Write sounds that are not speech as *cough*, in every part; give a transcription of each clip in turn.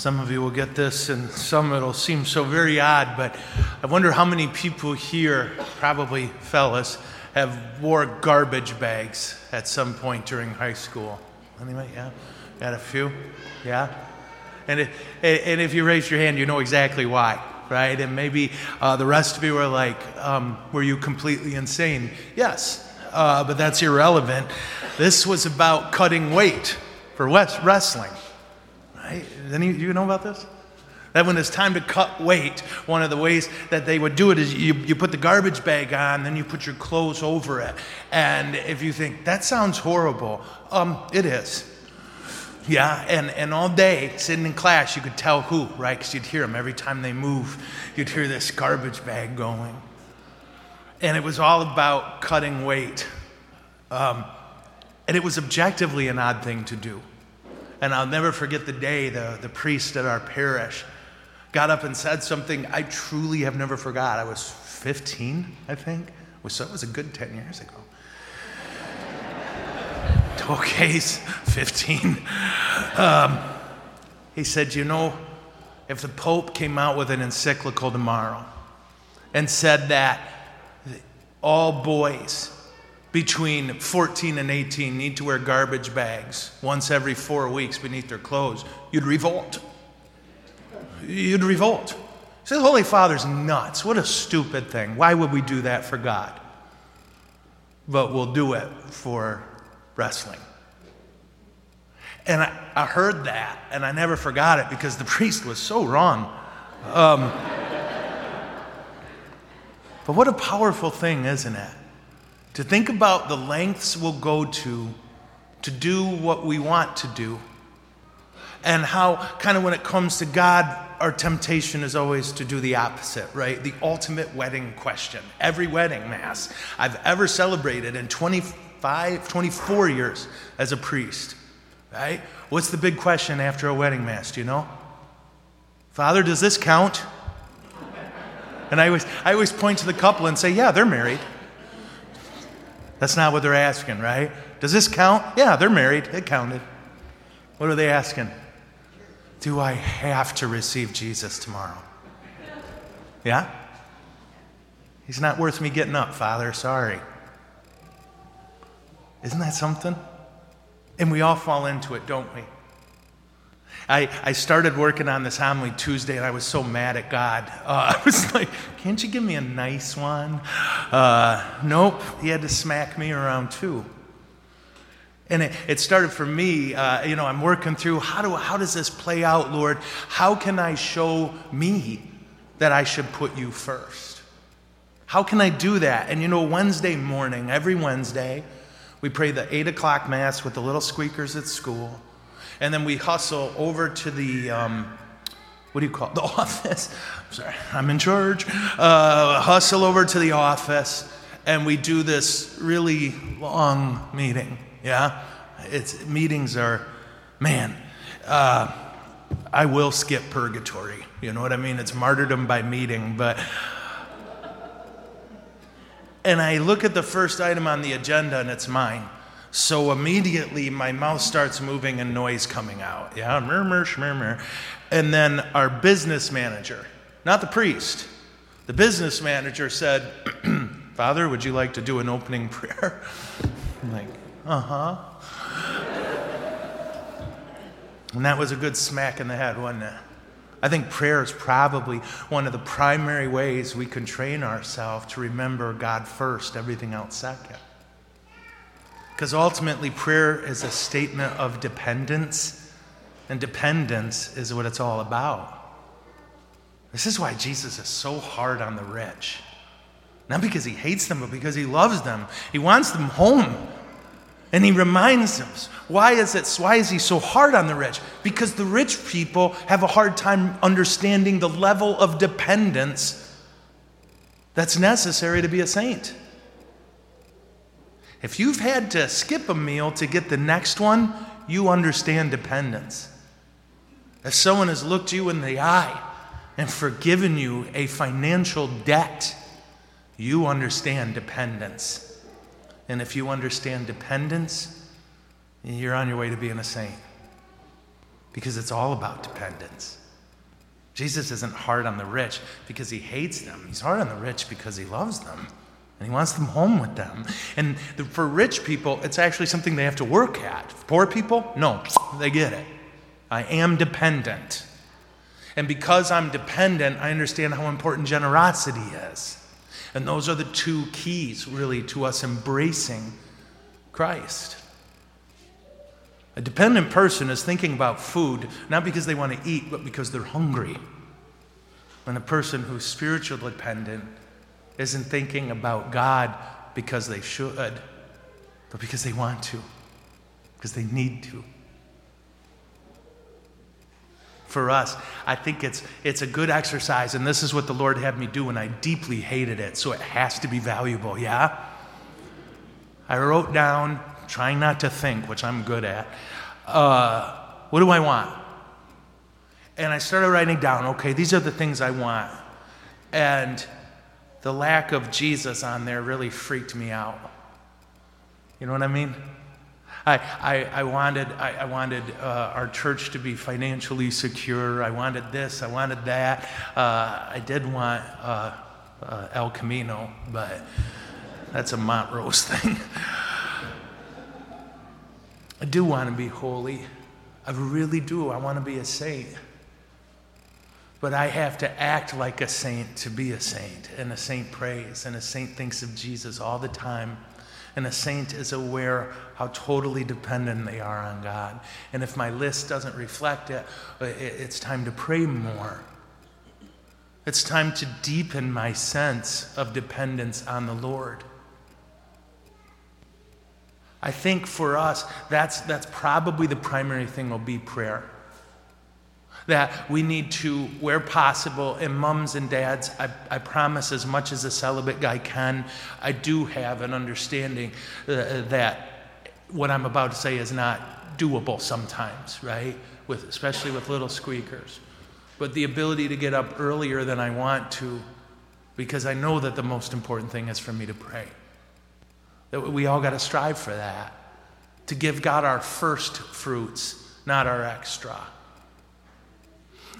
Some of you will get this, and some it'll seem so very odd, but I wonder how many people here, probably fellas, have wore garbage bags at some point during high school. Anyway, yeah? Got a few? Yeah? And, and if you raise your hand, you know exactly why, right? And maybe uh, the rest of you are like, um, were you completely insane? Yes, uh, but that's irrelevant. This was about cutting weight for wrestling. Any you know about this? That when it's time to cut weight, one of the ways that they would do it is you, you put the garbage bag on, then you put your clothes over it. And if you think, that sounds horrible, um, it is. Yeah, and, and all day, sitting in class, you could tell who, right? Because you'd hear them every time they move. You'd hear this garbage bag going. And it was all about cutting weight. Um, and it was objectively an odd thing to do. And I'll never forget the day the, the priest at our parish got up and said something I truly have never forgot. I was 15, I think. So it was a good 10 years ago. *laughs* okay, he's 15. Um, he said, You know, if the Pope came out with an encyclical tomorrow and said that all boys between 14 and 18 need to wear garbage bags once every four weeks beneath their clothes, you'd revolt. You'd revolt. Say, the Holy Father's nuts. What a stupid thing. Why would we do that for God? But we'll do it for wrestling. And I, I heard that, and I never forgot it because the *laughs* priest was so wrong. Um, but what a powerful thing, isn't it? To think about the lengths we'll go to to do what we want to do. And how, kind of, when it comes to God, our temptation is always to do the opposite, right? The ultimate wedding question. Every wedding mass I've ever celebrated in 25, 24 years as a priest, right? What's the big question after a wedding mass? Do you know? Father, does this count? And I always, I always point to the couple and say, yeah, they're married. That's not what they're asking, right? Does this count? Yeah, they're married. It counted. What are they asking? Do I have to receive Jesus tomorrow? Yeah? He's not worth me getting up, Father. Sorry. Isn't that something? And we all fall into it, don't we? I, I started working on this homily Tuesday and I was so mad at God. Uh, *laughs* I was like, can't you give me a nice one? Uh, nope, he had to smack me around too. And it, it started for me, uh, you know, I'm working through how, do, how does this play out, Lord? How can I show me that I should put you first? How can I do that? And you know, Wednesday morning, every Wednesday, we pray the 8 o'clock Mass with the little squeakers at school. And then we hustle over to the, um, what do you call it? *laughs* The office. I'm sorry, I'm in charge. Uh, hustle over to the office, and we do this really long meeting. Yeah? It's, meetings are, man, uh, I will skip purgatory. You know what I mean? It's martyrdom by meeting, but. And I look at the first item on the agenda, and it's mine. So immediately my mouth starts moving and noise coming out. Yeah, murmur, murmur. And then our business manager, not the priest, the business manager said, *clears throat* Father, would you like to do an opening *laughs* prayer? I'm like, uh huh. and that was a good smack in the head, wasn't it? I think prayer is probably one of the primary ways we can train ourselves to remember God first, everything else second. Because ultimately, prayer is a statement of dependence, and dependence is what it's all about. This is why Jesus is so hard on the rich. Not because he hates them, but because he loves them. He wants them home. And he reminds them, why is it why is he so hard on the rich? Because the rich people have a hard time understanding the level of dependence that's necessary to be a saint. If you've had to skip a meal to get the next one, you understand dependence. If someone has looked you in the eye and forgiven you a financial debt, you understand dependence. And if you understand dependence, you're on your way to being a saint. because it's all about dependence. Jesus isn't hard on the rich because he hates them. He's hard on the rich because he loves them and he wants them home with them. And for rich people, it's actually something they have to work at. For poor people, no, they get it. I am dependent. And because I'm dependent, I understand how important generosity is. And those are the two keys, really, to us embracing Christ. A dependent person is thinking about food not because they want to eat, but because they're hungry. And a person who's spiritually dependent isn't thinking about God because they should, but because they want to, because they need to. For us, I think it's, it's a good exercise, and this is what the Lord had me do, and I deeply hated it, so it has to be valuable, yeah? I wrote down, trying not to think, which I'm good at, uh, what do I want? And I started writing down, okay, these are the things I want. And the lack of Jesus on there really freaked me out. You know what I mean? I, I, I wanted, I, I wanted uh, our church to be financially secure. I wanted this, I wanted that. Uh, I did want uh, uh El Camino, but that's a Montrose *laughs* thing. I do want to be holy. I really do. I want to be a saint. But I have to act like a saint to be a saint. And a saint prays, and a saint thinks of Jesus all the time. And a saint is aware how totally dependent they are on God. And if my list doesn't reflect it, uh, it's time to pray more. It's time to deepen my sense of dependence on the Lord. I think for us, that's, that's probably the primary thing will be prayer that we need to, where possible, and mums and dads, I, I promise as much as a celibate guy can, I do have an understanding uh, that what I'm about to say is not doable sometimes, right? With, especially with little squeakers. But the ability to get up earlier than I want to, because I know that the most important thing is for me to pray. That we all got to strive for that. To give God our first fruits, not our extra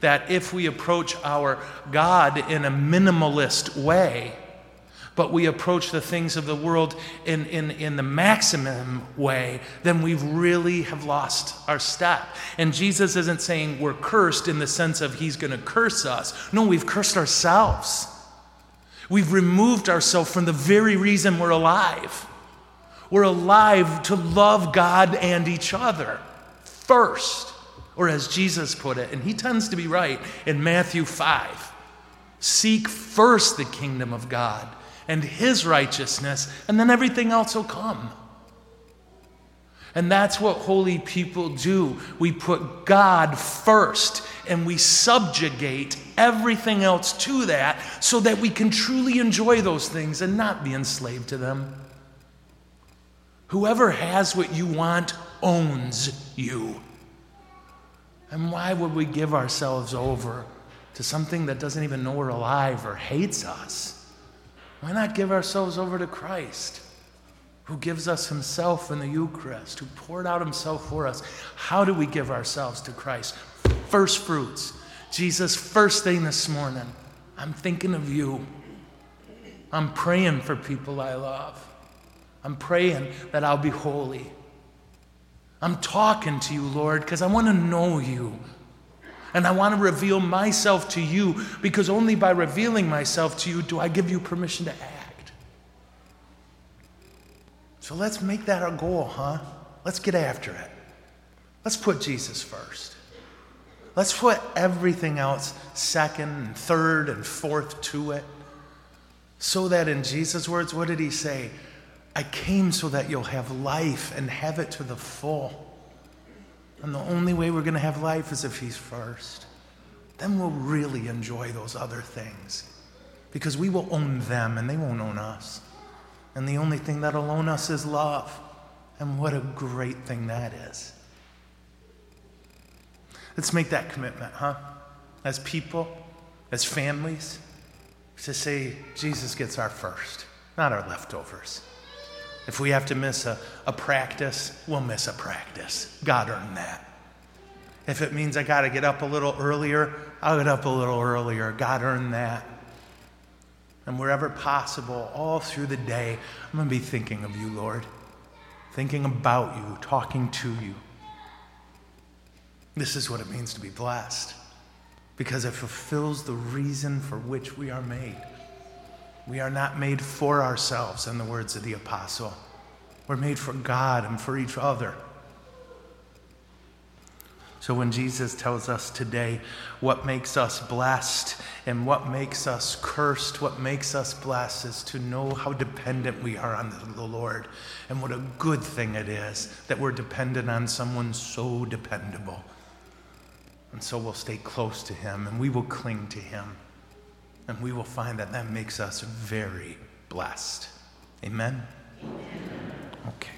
that if we approach our God in a minimalist way, but we approach the things of the world in, in, in the maximum way, then we really have lost our step. And Jesus isn't saying we're cursed in the sense of he's going to curse us. No, we've cursed ourselves. We've removed ourselves from the very reason we're alive. We're alive to love God and each other first. Or as Jesus put it, and he tends to be right in Matthew 5 seek first the kingdom of God and his righteousness, and then everything else will come. And that's what holy people do. We put God first and we subjugate everything else to that so that we can truly enjoy those things and not be enslaved to them. Whoever has what you want owns you. And why would we give ourselves over to something that doesn't even know we're alive or hates us? Why not give ourselves over to Christ, who gives us Himself in the Eucharist, who poured out Himself for us? How do we give ourselves to Christ? First fruits. Jesus, first thing this morning, I'm thinking of you. I'm praying for people I love. I'm praying that I'll be holy. I'm talking to you, Lord, because I want to know you. And I want to reveal myself to you because only by revealing myself to you do I give you permission to act. So let's make that our goal, huh? Let's get after it. Let's put Jesus first. Let's put everything else second and third and fourth to it. So that in Jesus' words, what did he say? I came so that you'll have life and have it to the full. And the only way we're going to have life is if He's first. Then we'll really enjoy those other things because we will own them and they won't own us. And the only thing that'll own us is love. And what a great thing that is. Let's make that commitment, huh? As people, as families, to say Jesus gets our first, not our leftovers. If we have to miss a, a practice, we'll miss a practice. God earned that. If it means I got to get up a little earlier, I'll get up a little earlier. God earned that. And wherever possible, all through the day, I'm going to be thinking of you, Lord, thinking about you, talking to you. This is what it means to be blessed because it fulfills the reason for which we are made. We are not made for ourselves, in the words of the apostle. We're made for God and for each other. So when Jesus tells us today what makes us blessed and what makes us cursed, what makes us blessed is to know how dependent we are on the Lord and what a good thing it is that we're dependent on someone so dependable. And so we'll stay close to him and we will cling to him. And we will find that that makes us very blessed. Amen? Amen. Okay.